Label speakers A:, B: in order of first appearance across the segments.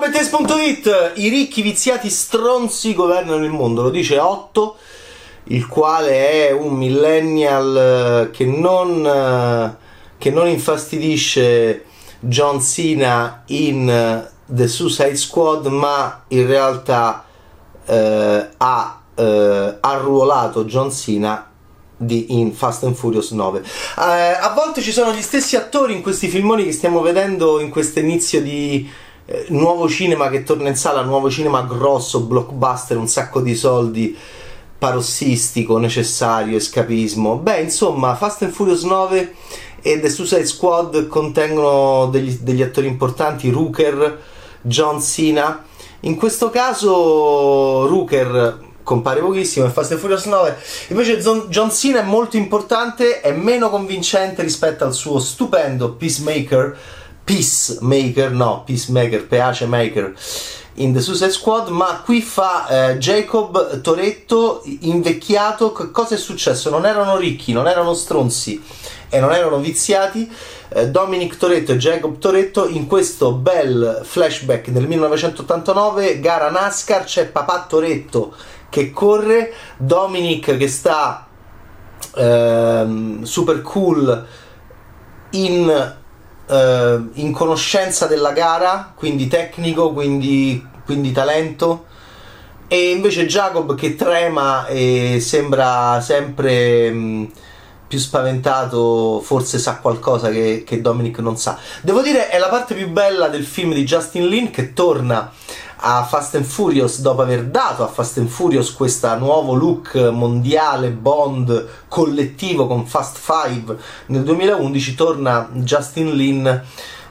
A: Bettes.it I ricchi viziati stronzi governano il mondo, lo dice Otto, il quale è un millennial eh, che non, eh, che non infastidisce John Cena in eh, The Suicide Squad, ma in realtà eh, ha eh, arruolato John Cena in Fast and Furious 9. Eh, a volte ci sono gli stessi attori in questi filmoni che stiamo vedendo in questo inizio di eh, nuovo cinema che torna in sala, nuovo cinema grosso, blockbuster, un sacco di soldi, parossistico, necessario, escapismo. Beh, insomma, Fast and Furious 9 e The Suicide Squad contengono degli, degli attori importanti, Rooker, John Cena. In questo caso Rooker compare pochissimo in Fast and Furious 9 invece John Cena è molto importante è meno convincente rispetto al suo stupendo Peacemaker Peacemaker, no, Peacemaker, Peace Maker in The Suicide Squad, ma qui fa eh, Jacob Toretto invecchiato. Che cosa è successo? Non erano ricchi, non erano stronzi e non erano viziati. Eh, Dominic Toretto e Jacob Toretto in questo bel flashback del 1989, gara NASCAR, c'è papà Toretto che corre, Dominic che sta ehm, super cool in eh, in conoscenza della gara, quindi tecnico, quindi, quindi talento. E invece Jacob che trema e sembra sempre mh, più spaventato, forse sa qualcosa che, che Dominic non sa. Devo dire, è la parte più bella del film di Justin Lin che torna a Fast and Furious dopo aver dato a Fast and Furious questo nuovo look mondiale Bond collettivo con Fast Five nel 2011 torna Justin Lin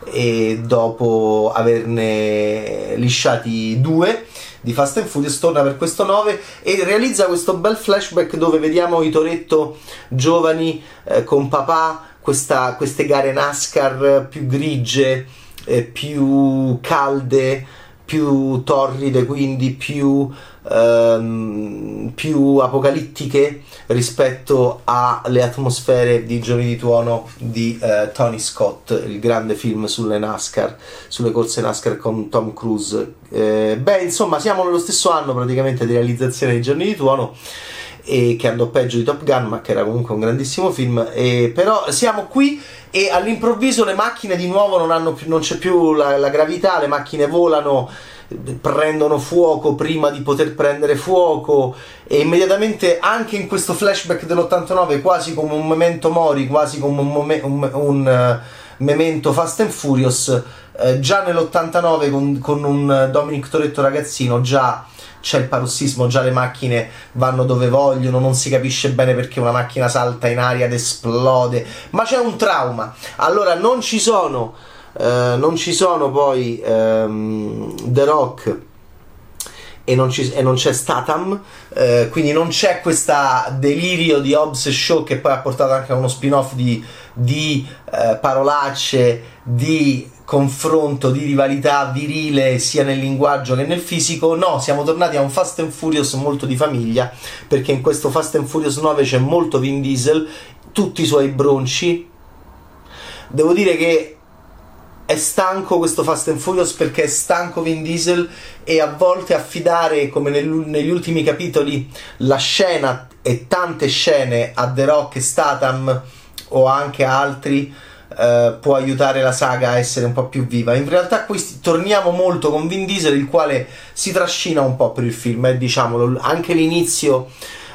A: e dopo averne lisciati due di Fast and Furious torna per questo 9 e realizza questo bel flashback dove vediamo i Toretto giovani eh, con papà questa, queste gare NASCAR più grigie eh, più calde più torride, quindi più, ehm, più apocalittiche rispetto alle atmosfere di Giorni di Tuono di eh, Tony Scott, il grande film sulle NASCAR, sulle corse NASCAR con Tom Cruise. Eh, beh, insomma, siamo nello stesso anno praticamente di realizzazione di Giorni di Tuono e che andò peggio di Top Gun, ma che era comunque un grandissimo film. E, però siamo qui e all'improvviso le macchine di nuovo non, hanno più, non c'è più la, la gravità, le macchine volano prendono fuoco prima di poter prendere fuoco e immediatamente anche in questo flashback dell'89 quasi come un memento mori quasi come un, mom- un, un uh, memento Fast and Furious uh, già nell'89 con, con un Dominic Toretto ragazzino già c'è il parossismo, già le macchine vanno dove vogliono, non si capisce bene perché una macchina salta in aria ed esplode, ma c'è un trauma. Allora non ci sono, eh, non ci sono poi ehm, The Rock e non, ci, e non c'è Statham, eh, quindi non c'è questo delirio di Hobbs Show che poi ha portato anche a uno spin-off di, di eh, parolacce, di confronto di rivalità virile sia nel linguaggio che nel fisico. No, siamo tornati a un Fast and Furious molto di famiglia, perché in questo Fast and Furious 9 c'è molto Vin Diesel, tutti i suoi bronci. Devo dire che è stanco questo Fast and Furious perché è stanco Vin Diesel e a volte affidare, come negli ultimi capitoli, la scena e tante scene a The Rock e Statham o anche a altri eh, può aiutare la saga a essere un po' più viva. In realtà qui torniamo molto con Vin Diesel, il quale si trascina un po' per il film, eh, diciamolo, anche l'inizio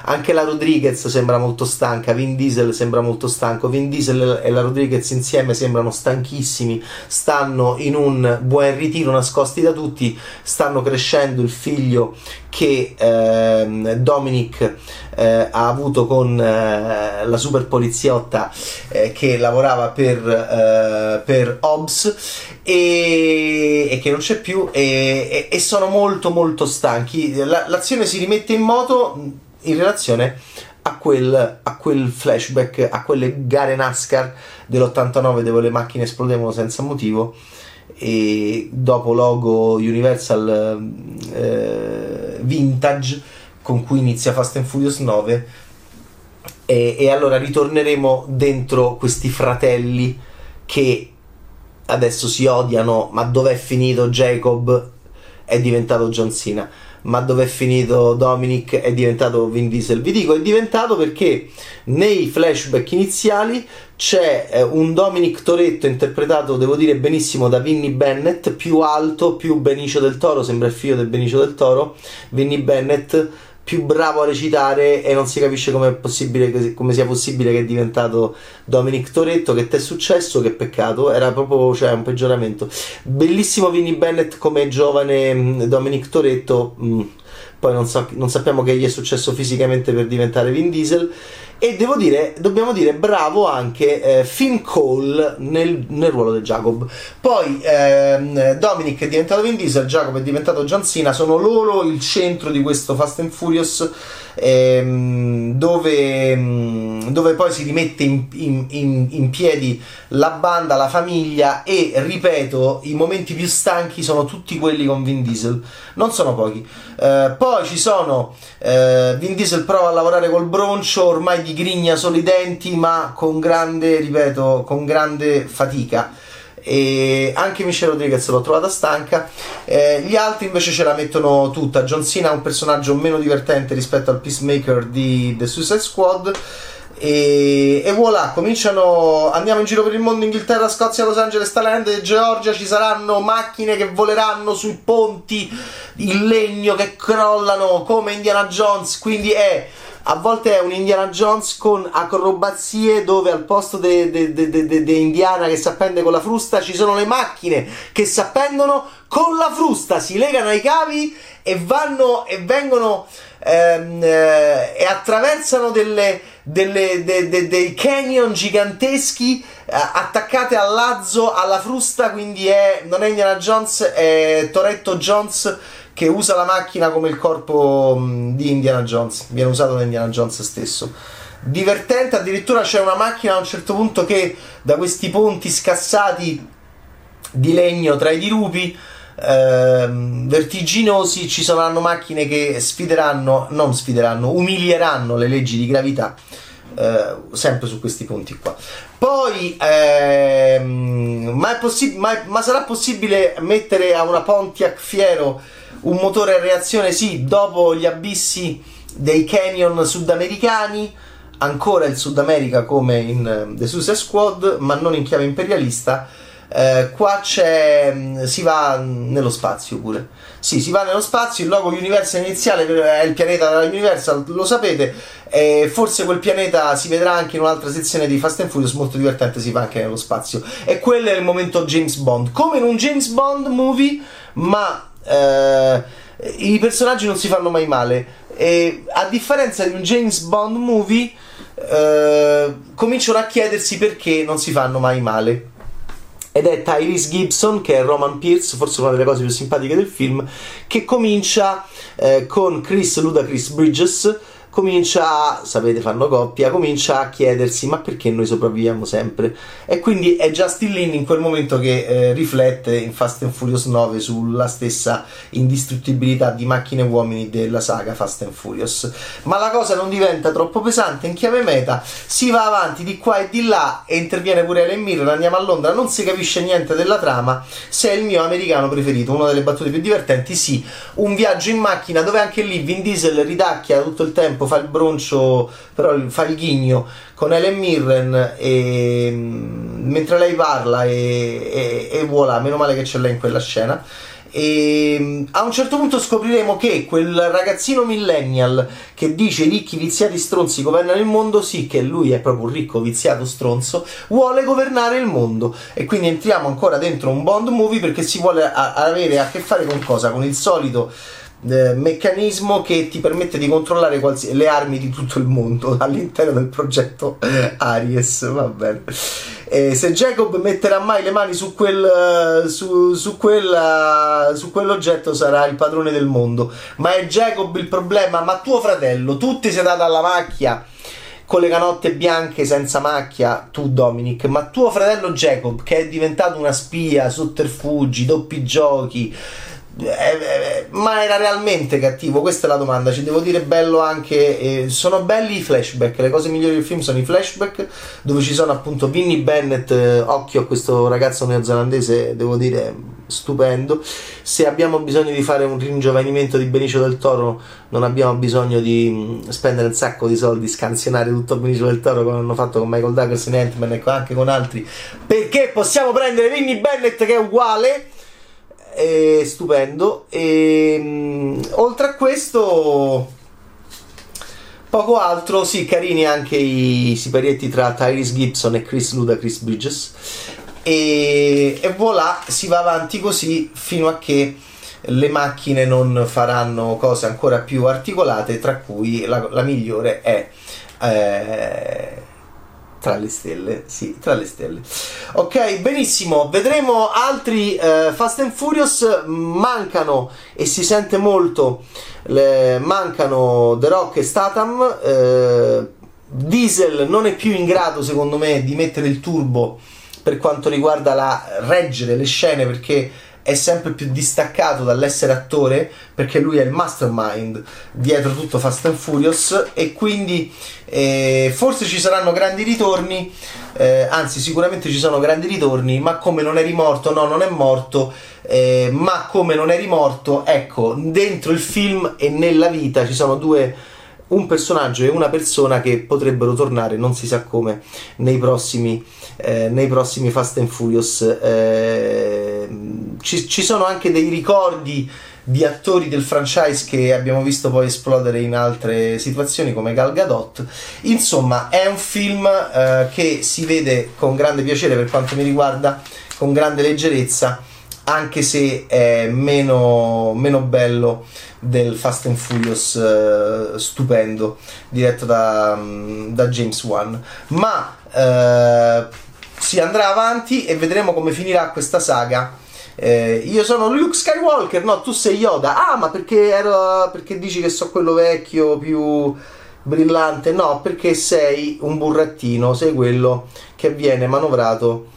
A: anche la Rodriguez sembra molto stanca, Vin Diesel sembra molto stanco, Vin Diesel e la Rodriguez insieme sembrano stanchissimi, stanno in un buon ritiro nascosti da tutti, stanno crescendo il figlio che eh, Dominic eh, ha avuto con eh, la super poliziotta eh, che lavorava per, eh, per Hobbs e, e, che non c'è più e, e, e sono molto molto stanchi. La, l'azione si rimette in moto in relazione a quel, a quel, flashback, a quelle gare NASCAR dell'89 dove le macchine esplodevano senza motivo e dopo logo Universal eh, Vintage con cui inizia Fast and Furious 9 e, e allora ritorneremo dentro questi fratelli che adesso si odiano ma dov'è finito Jacob è diventato John Cena ma dove è finito Dominic è diventato Vin Diesel. Vi dico è diventato perché nei flashback iniziali c'è eh, un Dominic Toretto interpretato, devo dire benissimo, da Vinnie Bennett, più alto, più Benicio del Toro, sembra il figlio del Benicio del Toro, Vinnie Bennett più bravo a recitare e non si capisce come, come sia possibile che è diventato Dominic Toretto. Che ti è successo? Che peccato, era proprio cioè, un peggioramento. Bellissimo Vinnie Bennett come giovane mm, Dominic Toretto. Mm, poi non, so, non sappiamo che gli è successo fisicamente per diventare Vin Diesel. E devo dire, dobbiamo dire bravo anche eh, Finn Cole nel, nel, ruolo di Jacob. Poi ehm, Dominic è diventato Vin Diesel, Jacob è diventato John Cena, sono loro il centro di questo Fast and Furious ehm, dove, mm, dove, poi si rimette in, in, in, in, piedi la banda, la famiglia e ripeto, i momenti più stanchi sono tutti quelli con Vin Diesel, non sono pochi. Eh, poi ci sono eh, Vin Diesel prova a lavorare col broncio, ormai gli grigna solo i denti, ma con grande, ripeto, con grande fatica e anche Michelle Rodriguez l'ho trovata stanca eh, gli altri invece ce la mettono tutta John Cena è un personaggio meno divertente rispetto al Peacemaker di The Suicide Squad e, e voilà, cominciano. Andiamo in giro per il mondo: Inghilterra, Scozia, Los Angeles, Thailandia, Georgia. Ci saranno macchine che voleranno sui ponti in legno che crollano come Indiana Jones. Quindi è a volte è un Indiana Jones con acrobazie dove al posto di Indiana che si appende con la frusta ci sono le macchine che si appendono con la frusta, si legano ai cavi e vanno e vengono ehm, eh, e attraversano delle, delle, de, de, dei canyon giganteschi eh, attaccate al lazzo, alla frusta, quindi è, non è Indiana Jones, è Toretto Jones che usa la macchina come il corpo mm, di Indiana Jones, viene usato da Indiana Jones stesso. Divertente, addirittura c'è una macchina a un certo punto che da questi ponti scassati di legno tra i dirupi ehm, vertiginosi ci saranno macchine che sfideranno, non sfideranno, umilieranno le leggi di gravità. Eh, sempre su questi punti qua. Poi, ehm, ma, possi- ma, ma sarà possibile mettere a una Pontiac Fiero un motore a reazione sì, dopo gli abissi dei canyon sudamericani, ancora il Sud America come in eh, The Suicide Squad, ma non in chiave imperialista. Eh, qua c'è mm, si va nello spazio pure. Sì, si va nello spazio. Il logo Universal iniziale è il pianeta della Universal, lo sapete. E forse quel pianeta si vedrà anche in un'altra sezione di Fast and Furious, molto divertente. Si va anche nello spazio. E quello è il momento James Bond, come in un James Bond movie, ma eh, i personaggi non si fanno mai male. E a differenza di un James Bond movie, eh, cominciano a chiedersi perché non si fanno mai male. Ed è Tyrese Gibson, che è Roman Pierce, forse una delle cose più simpatiche del film, che comincia eh, con Chris Ludacris Bridges comincia, sapete, fanno coppia, comincia a chiedersi ma perché noi sopravviviamo sempre? E quindi è Justin Lin in quel momento che eh, riflette in Fast and Furious 9 sulla stessa indistruttibilità di macchine e uomini della saga Fast and Furious. Ma la cosa non diventa troppo pesante, in chiave meta si va avanti di qua e di là e interviene pure Ellen Mirren, andiamo a Londra, non si capisce niente della trama, se è il mio americano preferito, una delle battute più divertenti, sì, un viaggio in macchina dove anche lì Vin Diesel ridacchia tutto il tempo fa il broncio, però fa il ghigno con Helen Mirren e, mm, mentre lei parla e, e, e voilà, meno male che c'è lei in quella scena. E mm, a un certo punto scopriremo che quel ragazzino millennial che dice i ricchi viziati stronzi governano il mondo, sì che lui è proprio un ricco viziato stronzo, vuole governare il mondo e quindi entriamo ancora dentro un Bond movie perché si vuole a- avere a che fare con cosa? Con il solito eh, meccanismo che ti permette di controllare quals- le armi di tutto il mondo all'interno del progetto Aries. Va bene. E se Jacob metterà mai le mani su, quel, su, su, quella, su quell'oggetto sarà il padrone del mondo. Ma è Jacob il problema? Ma tuo fratello, tu ti sei dato alla macchia con le canotte bianche senza macchia, tu Dominic, ma tuo fratello Jacob che è diventato una spia, sotterfugi, doppi giochi, eh, eh, ma era realmente cattivo? Questa è la domanda. Ci devo dire bello anche. Eh, sono belli i flashback. Le cose migliori del film sono i flashback, dove ci sono appunto Vinnie Bennett. Eh, occhio a questo ragazzo neozelandese, devo dire stupendo. Se abbiamo bisogno di fare un ringiovanimento di Benicio del Toro, non abbiamo bisogno di mm, spendere un sacco di soldi, scansionare tutto Benicio del Toro come hanno fatto con Michael Douglas in Ant-Man e anche con altri. Perché possiamo prendere Vinnie Bennett che è uguale è stupendo. E mh, mm, oltre a questo poco altro sì carini anche i siparietti tra Tyrese Gibson e Chris Luda Chris Bridges. E, e voilà si va avanti così fino a che le macchine non faranno cose ancora più articolate tra cui la, la migliore è eh, tra le stelle, sì, tra le stelle. Ok, benissimo, vedremo altri eh, Fast and Furious, mancano e si sente molto, le, mancano The Rock e Statham, eh, Diesel non è più in grado secondo me di mettere il turbo per quanto riguarda la reggere le scene perché è sempre più distaccato dall'essere attore perché lui è il mastermind dietro tutto Fast and Furious e quindi eh, forse ci saranno grandi ritorni eh, anzi sicuramente ci sono grandi ritorni ma come non eri morto no non è morto eh, ma come non eri morto ecco dentro il film e nella vita ci sono due un personaggio e una persona che potrebbero tornare, non si sa come, nei prossimi, eh, nei prossimi Fast and Furious. Eh, ci, ci, sono anche dei ricordi di attori del franchise che abbiamo visto poi esplodere in altre situazioni come Gal Gadot. Insomma, è un film eh, che si vede con grande piacere per quanto mi riguarda, con grande leggerezza, anche se è meno, meno bello del Fast and Furious uh, stupendo diretto da, um, da, James Wan ma uh, si andrà avanti e vedremo come finirà questa saga eh, io sono Luke Skywalker no tu sei Yoda. Ah ma perché, ero, perché dici che so quello vecchio più brillante? No perché sei un burrattino sei quello che viene manovrato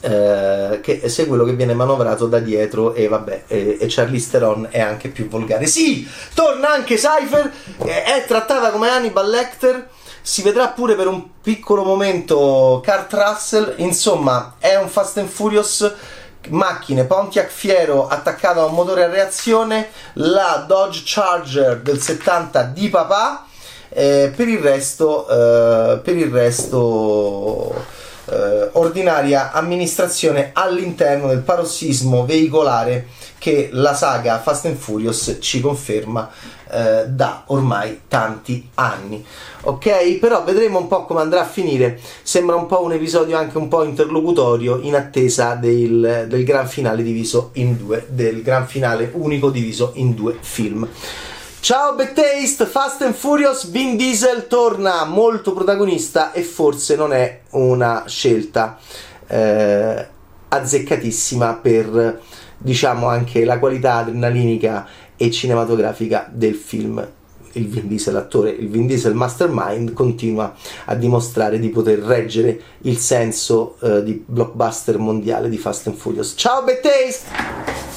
A: eh, che sei quello che viene manovrato da dietro e vabbè e, e Charlize Theron è anche più volgare. Sì torna anche Cypher è trattata come Hannibal Lecter si vedrà pure per un piccolo momento Kurt Russell insomma è un Fast and Furious macchine Pontiac Fiero attaccata a un motore a reazione la Dodge Charger del 70 di papà eh, per il resto eh, per il resto eh, ordinaria amministrazione all'interno del parossismo veicolare che la saga Fast and Furious ci conferma eh, da ormai tanti anni. Ok, però vedremo un po' come andrà a finire. Sembra un po' un episodio anche un po' interlocutorio in attesa del, del gran finale diviso in due, del gran finale unico diviso in due film. Ciao Bad Fast and Furious, Vin Diesel torna molto protagonista e forse non è una scelta eh, azzeccatissima per diciamo anche la qualità adrenalinica e cinematografica del film. Il Vin Diesel attore, il Vin Diesel mastermind continua a dimostrare di poter reggere il senso eh, di blockbuster mondiale di Fast and Furious. Ciao Bad!